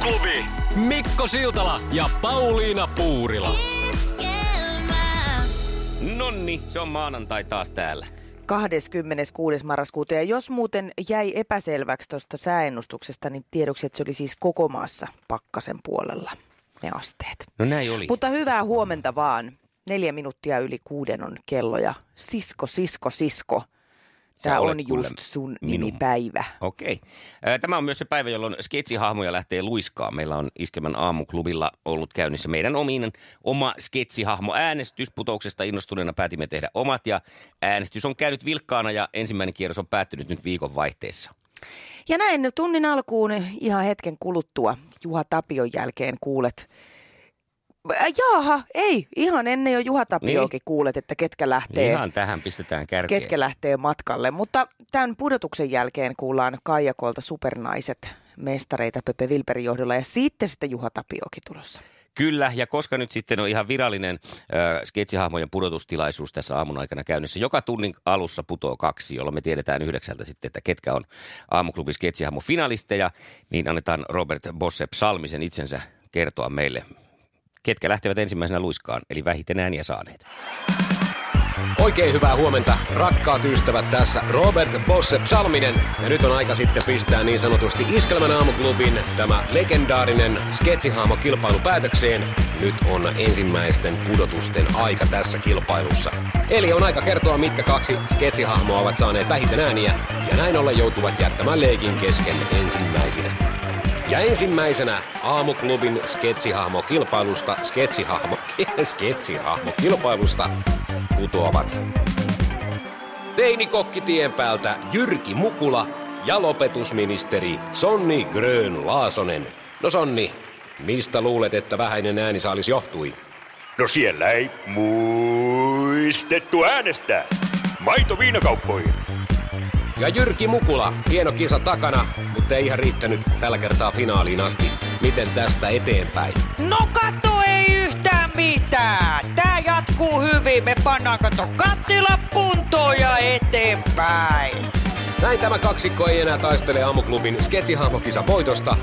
aamuklubi. Mikko Siltala ja Pauliina Puurila. Nonni, se on maanantai taas täällä. 26. marraskuuta. Ja jos muuten jäi epäselväksi tuosta sääennustuksesta, niin tiedoksi, että se oli siis koko maassa pakkasen puolella ne asteet. No näin oli. Mutta hyvää huomenta vaan. Neljä minuuttia yli kuuden on kello ja sisko, sisko, sisko. Tämä on just sun minun. nimipäivä. Okei. Ää, Tämä on myös se päivä, jolloin sketsihahmoja lähtee luiskaan. Meillä on Iskelmän aamuklubilla ollut käynnissä meidän omin, oma sketsihahmo äänestys. Putouksesta innostuneena päätimme tehdä omat ja äänestys on käynyt vilkkaana ja ensimmäinen kierros on päättynyt nyt viikon vaihteessa. Ja näin tunnin alkuun ihan hetken kuluttua Juha Tapion jälkeen kuulet. Jaaha, ei, ihan ennen jo Juha Tapiokin Niin. kuulet, että ketkä lähtee. Ihan tähän pistetään kärkeen. ketkä lähtee matkalle. Mutta tämän pudotuksen jälkeen kuullaan Kaijakolta supernaiset mestareita Pepe Wilberin johdolla ja sitten sitten Juha Tapiokin tulossa. Kyllä, ja koska nyt sitten on ihan virallinen äh, sketsihahmojen pudotustilaisuus tässä aamun aikana käynnissä, joka tunnin alussa putoo kaksi, jolloin me tiedetään yhdeksältä sitten, että ketkä on aamuklubin sketsihahmo finalisteja, niin annetaan Robert Bossep Salmisen itsensä kertoa meille, ketkä lähtevät ensimmäisenä luiskaan, eli vähiten ääniä saaneet. Oikein hyvää huomenta, rakkaat ystävät. Tässä Robert Bosse Salminen. Ja nyt on aika sitten pistää niin sanotusti Iskelmän aamuklubin tämä legendaarinen sketsihahmo kilpailu päätökseen. Nyt on ensimmäisten pudotusten aika tässä kilpailussa. Eli on aika kertoa, mitkä kaksi sketsihahmoa ovat saaneet vähiten ääniä. Ja näin ollen joutuvat jättämään leikin kesken ensimmäisenä. Ja ensimmäisenä aamuklubin sketsihahmo kilpailusta, sketsihahmo, sketsihahmo kilpailusta putoavat teinikokki tien päältä Jyrki Mukula ja lopetusministeri Sonni Grön Laasonen. No Sonni, mistä luulet, että vähäinen äänisaalis johtui? No siellä ei muistettu äänestää. Maito viinakauppoihin. Ja Jyrki Mukula, hieno kisa takana, mutta ei ihan riittänyt tällä kertaa finaaliin asti. Miten tästä eteenpäin? No kato, ei yhtään mitään. Tää jatkuu hyvin. Me pannaan kato kattila kuntoon ja eteenpäin. Näin tämä kaksikko ei enää taistele aamuklubin sketsihahmokisa voitosta.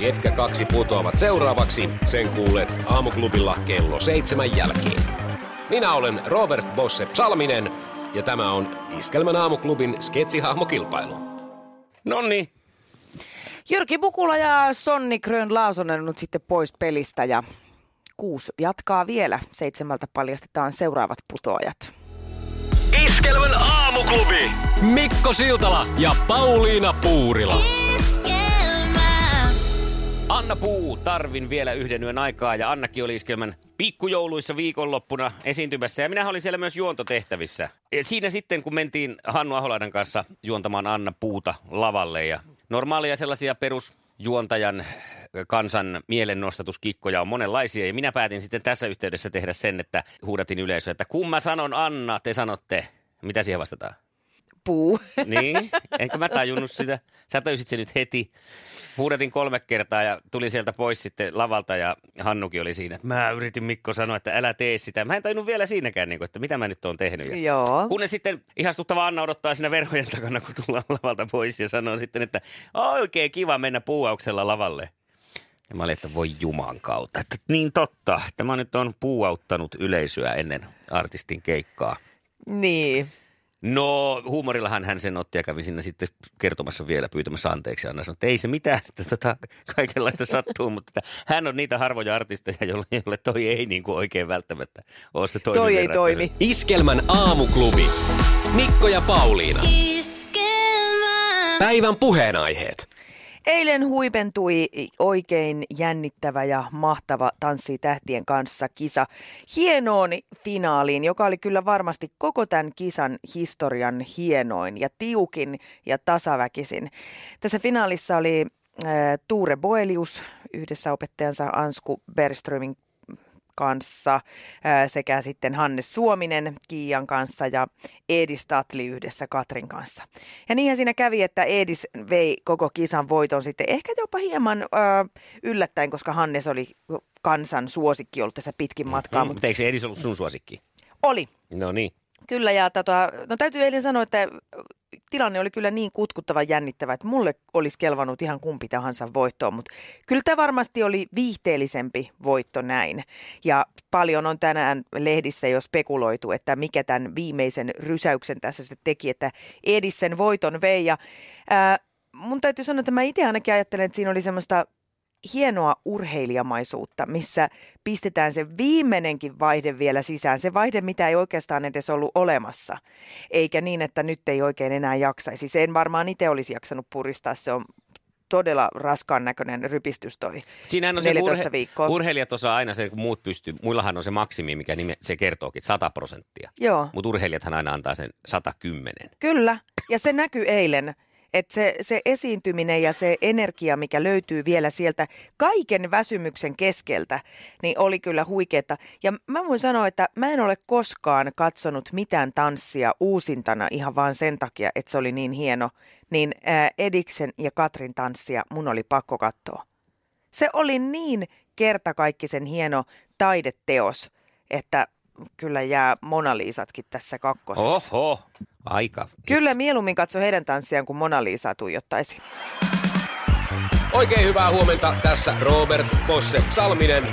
Ketkä kaksi putoavat seuraavaksi, sen kuulet aamuklubilla kello seitsemän jälkeen. Minä olen Robert Bosse Salminen ja tämä on Iskelmän aamuklubin sketsihahmokilpailu. Nonni, Jyrki Pukula ja Sonni Grön Laasonen on nyt sitten pois pelistä ja kuusi jatkaa vielä. Seitsemältä paljastetaan seuraavat putoajat. Iskelmän aamuklubi. Mikko Siltala ja Pauliina Puurila. Anna Puu, tarvin vielä yhden yön aikaa ja Annakin oli iskelmän pikkujouluissa viikonloppuna esiintymässä ja minä olin siellä myös juontotehtävissä. Ja siinä sitten, kun mentiin Hannu Aholaidan kanssa juontamaan Anna Puuta lavalle ja normaalia sellaisia perusjuontajan kansan mielennostatuskikkoja on monenlaisia ja minä päätin sitten tässä yhteydessä tehdä sen, että huudatin yleisöä, että kun mä sanon Anna, te sanotte, mitä siihen vastataan? Puu. Niin, enkö mä tajunnut sitä. Sä tajusit se nyt heti. Huudatin kolme kertaa ja tuli sieltä pois sitten lavalta ja Hannukin oli siinä. Että mä yritin Mikko sanoa, että älä tee sitä. Mä en tajunnut vielä siinäkään, niin kuin, että mitä mä nyt oon tehnyt. Ja Joo. Kunnes sitten ihastuttava Anna odottaa siinä verhojen takana, kun tullaan lavalta pois ja sanoo sitten, että oikein kiva mennä puuauksella lavalle. Ja mä olin, että voi juman kautta. Että niin totta, että mä nyt on puuauttanut yleisöä ennen artistin keikkaa. Niin. No huumorillahan hän sen otti ja kävi sinne sitten kertomassa vielä pyytämässä anteeksi. Anna sanoi, että ei se mitään, että tota, kaikenlaista sattuu, mutta että hän on niitä harvoja artisteja, jolle, jolle toi ei niin kuin oikein välttämättä ole se toimiva Toi ei toimi. Iskelmän aamuklubi. Mikko ja Pauliina. Päivän puheenaiheet. Eilen huipentui oikein jännittävä ja mahtava Tanssii tähtien kanssa kisa hienoon finaaliin, joka oli kyllä varmasti koko tämän kisan historian hienoin ja tiukin ja tasaväkisin. Tässä finaalissa oli Tuure Boelius yhdessä opettajansa Ansku Bergströmin kanssa sekä sitten Hannes Suominen Kiian kanssa ja Edis Tatli yhdessä Katrin kanssa. Ja niinhän siinä kävi, että Edis vei koko kisan voiton sitten ehkä jopa hieman ää, yllättäen, koska Hannes oli kansan suosikki ollut tässä pitkin matkaa. Mm, Mutta mutta eikö se Edis ollut sun suosikki? oli, No niin. Kyllä, ja tota, no täytyy eilen sanoa, että tilanne oli kyllä niin kutkuttava jännittävä, että mulle olisi kelvannut ihan kumpi tahansa voittoon, mutta kyllä tämä varmasti oli viihteellisempi voitto näin. Ja paljon on tänään lehdissä jo spekuloitu, että mikä tämän viimeisen rysäyksen tässä sitten teki, että Edis sen voiton vei. Ja, ää, mun täytyy sanoa, että mä itse ainakin ajattelen, että siinä oli semmoista hienoa urheilijamaisuutta, missä pistetään se viimeinenkin vaihde vielä sisään. Se vaihde, mitä ei oikeastaan edes ollut olemassa. Eikä niin, että nyt ei oikein enää jaksaisi. Se en varmaan itse olisi jaksanut puristaa. Se on todella raskaan näköinen rypistys toi Siinähän on se 14 viikkoa. urheilijat osaa aina se, kun muut pystyy. Muillahan on se maksimi, mikä nime, se kertookin, 100 prosenttia. Joo, Mutta urheilijathan aina antaa sen 110. kyllä. Ja se näkyy eilen. Että se, se esiintyminen ja se energia, mikä löytyy vielä sieltä kaiken väsymyksen keskeltä, niin oli kyllä huikeeta. Ja mä voin sanoa, että mä en ole koskaan katsonut mitään tanssia uusintana ihan vaan sen takia, että se oli niin hieno. Niin ää, Ediksen ja Katrin tanssia mun oli pakko katsoa. Se oli niin kertakaikkisen hieno taideteos, että kyllä jää Mona Lisatkin tässä kakkoseksi. Oho, aika. Kyllä mieluummin katso heidän tanssiaan, kuin Mona Lisaa tuijottaisi. Oikein hyvää huomenta. Tässä Robert Bosse Salminen.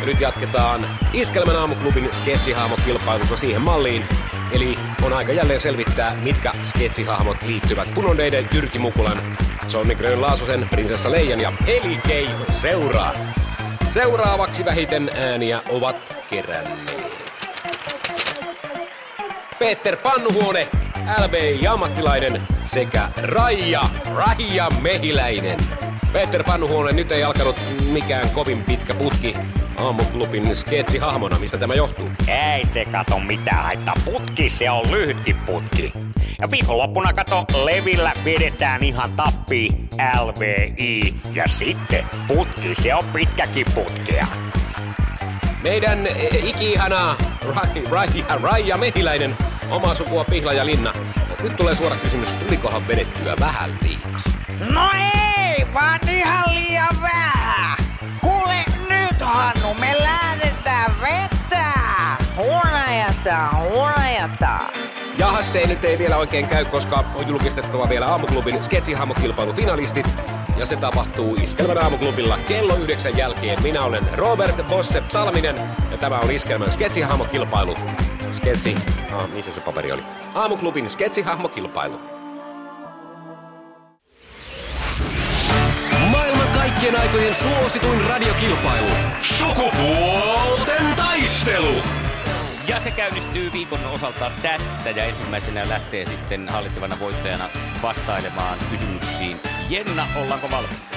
Ja nyt jatketaan Iskelmän aamuklubin sketsihahmokilpailussa siihen malliin. Eli on aika jälleen selvittää, mitkä sketsihahmot liittyvät punonneiden Jyrki Mukulan, Sonni Grön Laasusen, Prinsessa Leijan ja Eli Keinon seuraan. Seuraavaksi vähiten ääniä ovat keränneet. Peter Pannuhuone, LBI ammattilainen sekä Raija, Raija Mehiläinen. Peter Pannuhuone, nyt ei alkanut mikään kovin pitkä putki aamuklubin sketsihahmona. Mistä tämä johtuu? Ei se kato mitään haittaa. Putki se on lyhytkin putki. Ja viikonloppuna kato levillä vedetään ihan tappi LVI. Ja sitten putki se on pitkäkin putkea. Meidän e, iki-ihana Rai, Raija, Raija Mehiläinen, oma sukua Pihla ja Linna. Nyt tulee suora kysymys, tulikohan vedettyä vähän liikaa? No ei, vaan ihan liian vähän. Kuule nyt Hannu, me lähdetään vetää. Huonajataan, huonajataan. Jahas, se nyt ei vielä oikein käy, koska on julkistettava vielä aamuklubin sketsihahmokilpailun finalistit. Ja se tapahtuu Iskelmän aamuklubilla kello yhdeksän jälkeen. Minä olen Robert Bosse Salminen ja tämä on Iskelmän sketsihahmokilpailu. Sketsi... Ah, missä se paperi oli? Aamuklubin sketsihahmokilpailu. Maailman kaikkien aikojen suosituin radiokilpailu. Sukupuolten taistelu. Ja se käynnistyy viikon osalta tästä ja ensimmäisenä lähtee sitten hallitsevana voittajana vastailemaan kysymyksiin. Jenna, ollaanko valmista?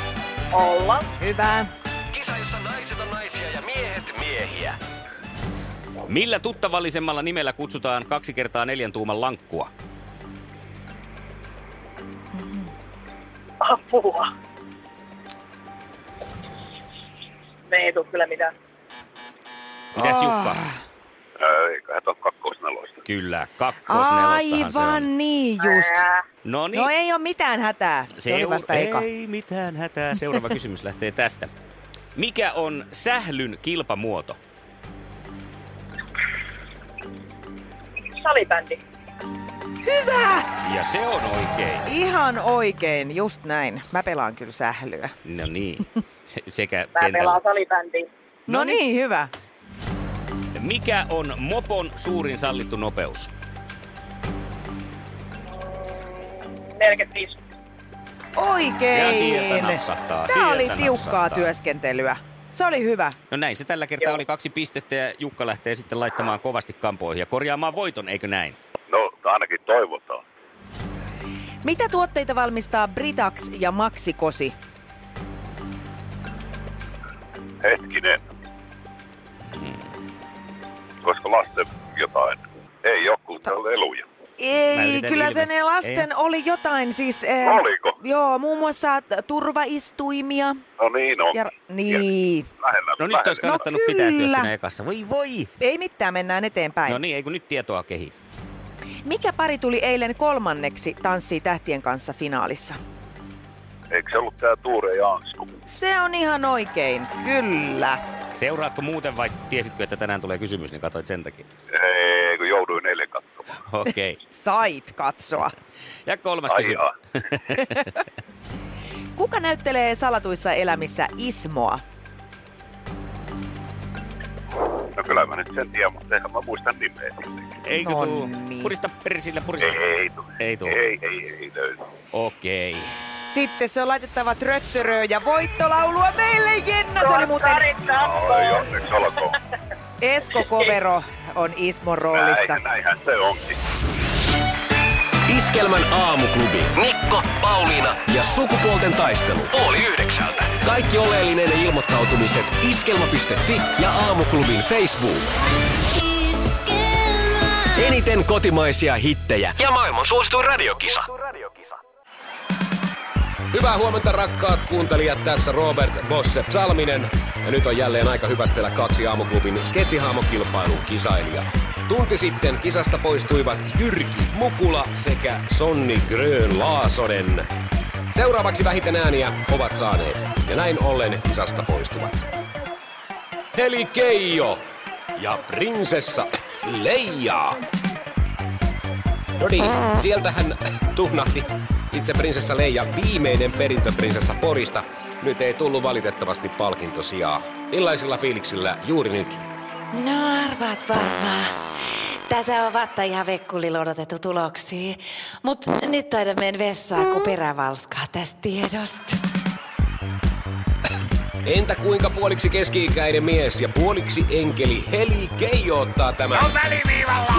Olla. Hyvä. Kisa, jossa naiset on naisia ja miehet miehiä. Millä tuttavallisemmalla nimellä kutsutaan kaksi kertaa neljän tuuman lankkua? Apua. Me ei tule kyllä mitään. Mitäs Jukka? Eiköhän tuon kakkosneloista. Kyllä, kakkosnelostahan se on. Aivan niin just. Ää, No niin. No ei ole mitään hätää. Se oli vasta eka. Ei mitään hätää. Seuraava kysymys lähtee tästä. Mikä on sählyn kilpamuoto? salibändi. Hyvä! Ja se on oikein. Ihan oikein, just näin. Mä pelaan kyllä sählyä. No niin. Se- Sekä Mä kentällä. pelaan salibändiä. No niin, hyvä. Mikä on mopon suurin sallittu nopeus? 45. Oikein. Ja sieltä napsahtaa, Tämä oli sieltä tiukkaa napsahtaa. työskentelyä. Se oli hyvä. No näin se tällä kertaa Joo. oli kaksi pistettä ja Jukka lähtee sitten laittamaan kovasti kampoihin ja korjaamaan voiton, eikö näin? No, ainakin toivotaan. Mitä tuotteita valmistaa Britax ja Maxikosi? Hetkinen. Koska lasten jotain. Ei joku, se on. Mä Ei, kyllä sen ilmeisesti- lasten ei. oli jotain siis... Eh, Oliko? Joo, muun muassa turvaistuimia. No niin on. Ja, niin. Lähellä. No nyt olisi lähellä. kannattanut No pitäytyä kyllä. siinä ekassa. Voi voi! Ei mitään, mennään eteenpäin. No niin, ei kun nyt tietoa kehi. Mikä pari tuli eilen kolmanneksi Tanssii tähtien kanssa finaalissa? Eikö se ollut tää Tuure ja Ansku? Se on ihan oikein, kyllä. Seuraatko muuten vai tiesitkö, että tänään tulee kysymys, niin katsoit sen takia? Ei, kun jouduin eilen katsomaan. Okei. Okay. Sait katsoa. Ja kolmas Ai kysymys. Kuka näyttelee salatuissa elämissä Ismoa? No kyllä mä nyt sen tiedän, mutta eihän mä muistan nimeä. Eikö No tuu? niin. Purista persillä, purista. Ei tuu. Ei tuu. Ei, ei, ei löydy. Okei. Sitten se on laitettava tröttöröö ja voittolaulua meille, Jenna. Se oli muuten onneksi olkoon. Esko Kovero on Ismon roolissa. Näin, näinhän se onkin. Iskelmän aamuklubi. Mikko, Pauliina ja sukupuolten taistelu. Oli yhdeksältä. Kaikki oleellinen ilmoittautumiset iskelma.fi ja aamuklubin Facebook. Eniten kotimaisia hittejä ja maailman suosituin radiokisa. Hyvää huomenta rakkaat kuuntelijat, tässä Robert Bosse Salminen. Ja nyt on jälleen aika hyvästellä kaksi aamuklubin sketsihahmokilpailun kisailijaa. Tunti sitten kisasta poistuivat Jyrki Mukula sekä Sonni Grön Laasonen. Seuraavaksi vähiten ääniä ovat saaneet, ja näin ollen kisasta poistuvat. Heli Keijo ja prinsessa Leija. No niin, sieltähän tuhnahti itse prinsessa Leija, viimeinen perintöprinsessa Porista. Nyt ei tullut valitettavasti palkintosijaa. Millaisilla fiiliksillä juuri nyt? No arvaat varmaan. Tässä on vatta ihan vekkulilla odotettu tuloksia. Mut nyt taida mennä vessaan, kun perä valskaa tästä tiedosta. Entä kuinka puoliksi keski-ikäinen mies ja puoliksi enkeli Heli Keijo ottaa tämän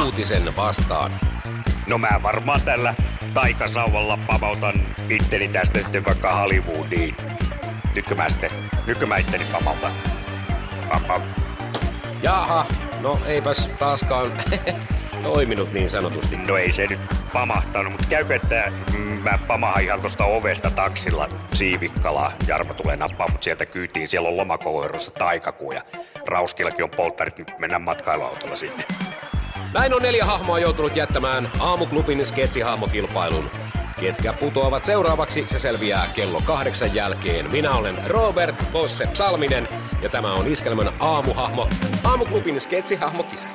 uutisen vastaan? No mä varmaan tällä taikasauvalla pamautan itteni tästä sitten vaikka Hollywoodiin. Nytkö mä sitten, nytkö mä itteni pamautan? Pam, pam. Jaha, no eipäs taaskaan toiminut niin sanotusti. No ei se nyt pamahtanut, mutta käykö, että mä pamahan ihan tosta ovesta taksilla siivikkalaa. Jarmo tulee nappaa mut sieltä kyytiin. Siellä on lomakouluerossa taikakuu ja Rauskillakin on polttarit. Nyt mennään matkailuautolla sinne. Näin on neljä hahmoa joutunut jättämään aamuklubin sketsihahmokilpailun. Ketkä putoavat seuraavaksi, se selviää kello kahdeksan jälkeen. Minä olen Robert Bosse Salminen ja tämä on Iskelmän aamuhahmo, aamuklubin sketsihahmokisa.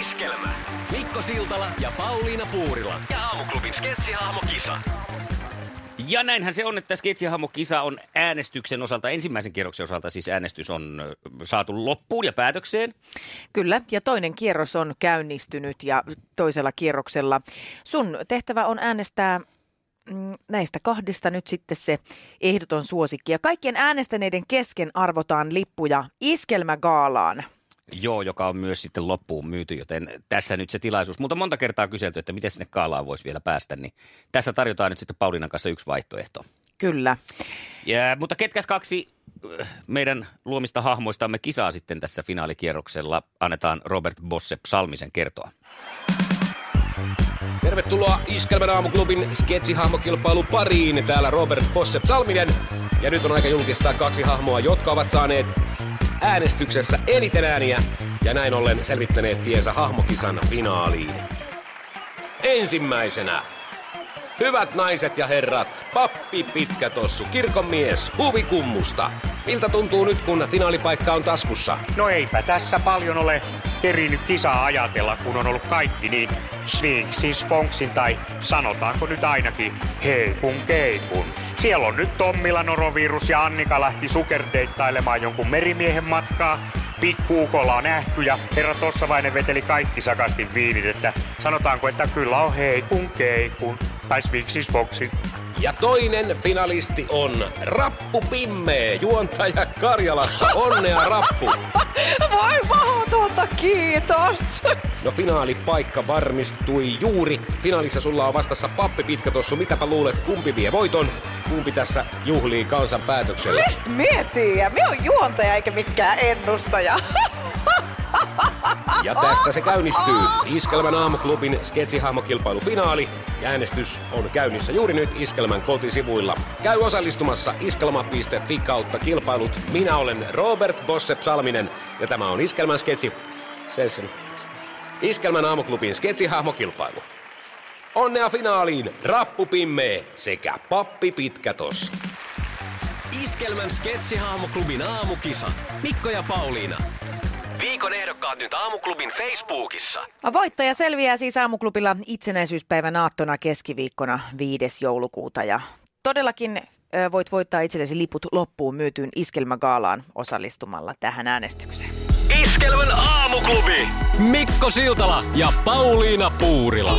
Iskelmä. Mikko Siltala ja Pauliina Puurila. Ja aamuklubin sketsihahmokisa. Ja näinhän se on, että Sketsihahmo-kisa on äänestyksen osalta, ensimmäisen kierroksen osalta siis äänestys on saatu loppuun ja päätökseen. Kyllä, ja toinen kierros on käynnistynyt ja toisella kierroksella sun tehtävä on äänestää mm, näistä kahdesta nyt sitten se ehdoton suosikki. Ja kaikkien äänestäneiden kesken arvotaan lippuja iskelmägaalaan. Joo, joka on myös sitten loppuun myyty, joten tässä nyt se tilaisuus. Mutta monta kertaa kyselty, että miten sinne kaalaan voisi vielä päästä, niin tässä tarjotaan nyt sitten Paulinan kanssa yksi vaihtoehto. Kyllä. Ja, mutta ketkäs kaksi äh, meidän luomista hahmoistamme kisaa sitten tässä finaalikierroksella annetaan Robert Bosse Salmisen kertoa. Tervetuloa Iskelmän aamuklubin sketsihahmokilpailun pariin. Täällä Robert Bosse Salminen. Ja nyt on aika julkistaa kaksi hahmoa, jotka ovat saaneet äänestyksessä eniten ääniä ja näin ollen selvittäneet tiensä hahmokisan finaaliin. Ensimmäisenä Hyvät naiset ja herrat, pappi pitkä tossu, kirkonmies, huvikummusta. Miltä tuntuu nyt, kun finaalipaikka on taskussa? No eipä tässä paljon ole kerinyt kisaa ajatella, kun on ollut kaikki niin Sphinxin, Sfonksin tai sanotaanko nyt ainakin heikun keikun. Siellä on nyt Tommila norovirus ja Annika lähti sukerdeittailemaan jonkun merimiehen matkaa. Pikkuukolla on ähky ja herra Tossavainen veteli kaikki sakasti viinit, että sanotaanko, että kyllä on heikun keikun. Tai Sphinxin, Sfonksin. Ja toinen finalisti on Rappu Pimmee, juontaja Karjalasta. Onnea Rappu! Voi mahdotonta, kiitos! No finaalipaikka varmistui juuri. Finaalissa sulla on vastassa Pappi Pitkätossu. Mitäpä luulet, kumpi vie voiton? Kumpi tässä juhlii kansan päätöksellä? Mistä miettii? Ja me on juontaja eikä mikään ennustaja. Ja tästä se käynnistyy. Iskelmän aamuklubin sketsihahmokilpailufinaali. Ja äänestys on käynnissä juuri nyt Iskelmän kotisivuilla. Käy osallistumassa iskelma.fi kautta kilpailut. Minä olen Robert Bosse Salminen ja tämä on Iskelmän sketsi... Session. Iskelmän aamuklubin sketsihahmokilpailu. Onnea finaaliin Rappu Pimme sekä Pappi Pitkätos. Iskelmän sketsihahmoklubin aamukisa. Mikko ja Pauliina. Viikon ehdokkaat nyt aamuklubin Facebookissa. Voittaja selviää siis aamuklubilla itsenäisyyspäivän aattona keskiviikkona 5. joulukuuta. Ja todellakin ö, voit voittaa itsellesi liput loppuun myytyyn iskelmägaalaan osallistumalla tähän äänestykseen. Iskelmän aamuklubi. Mikko Siltala ja Pauliina Puurila.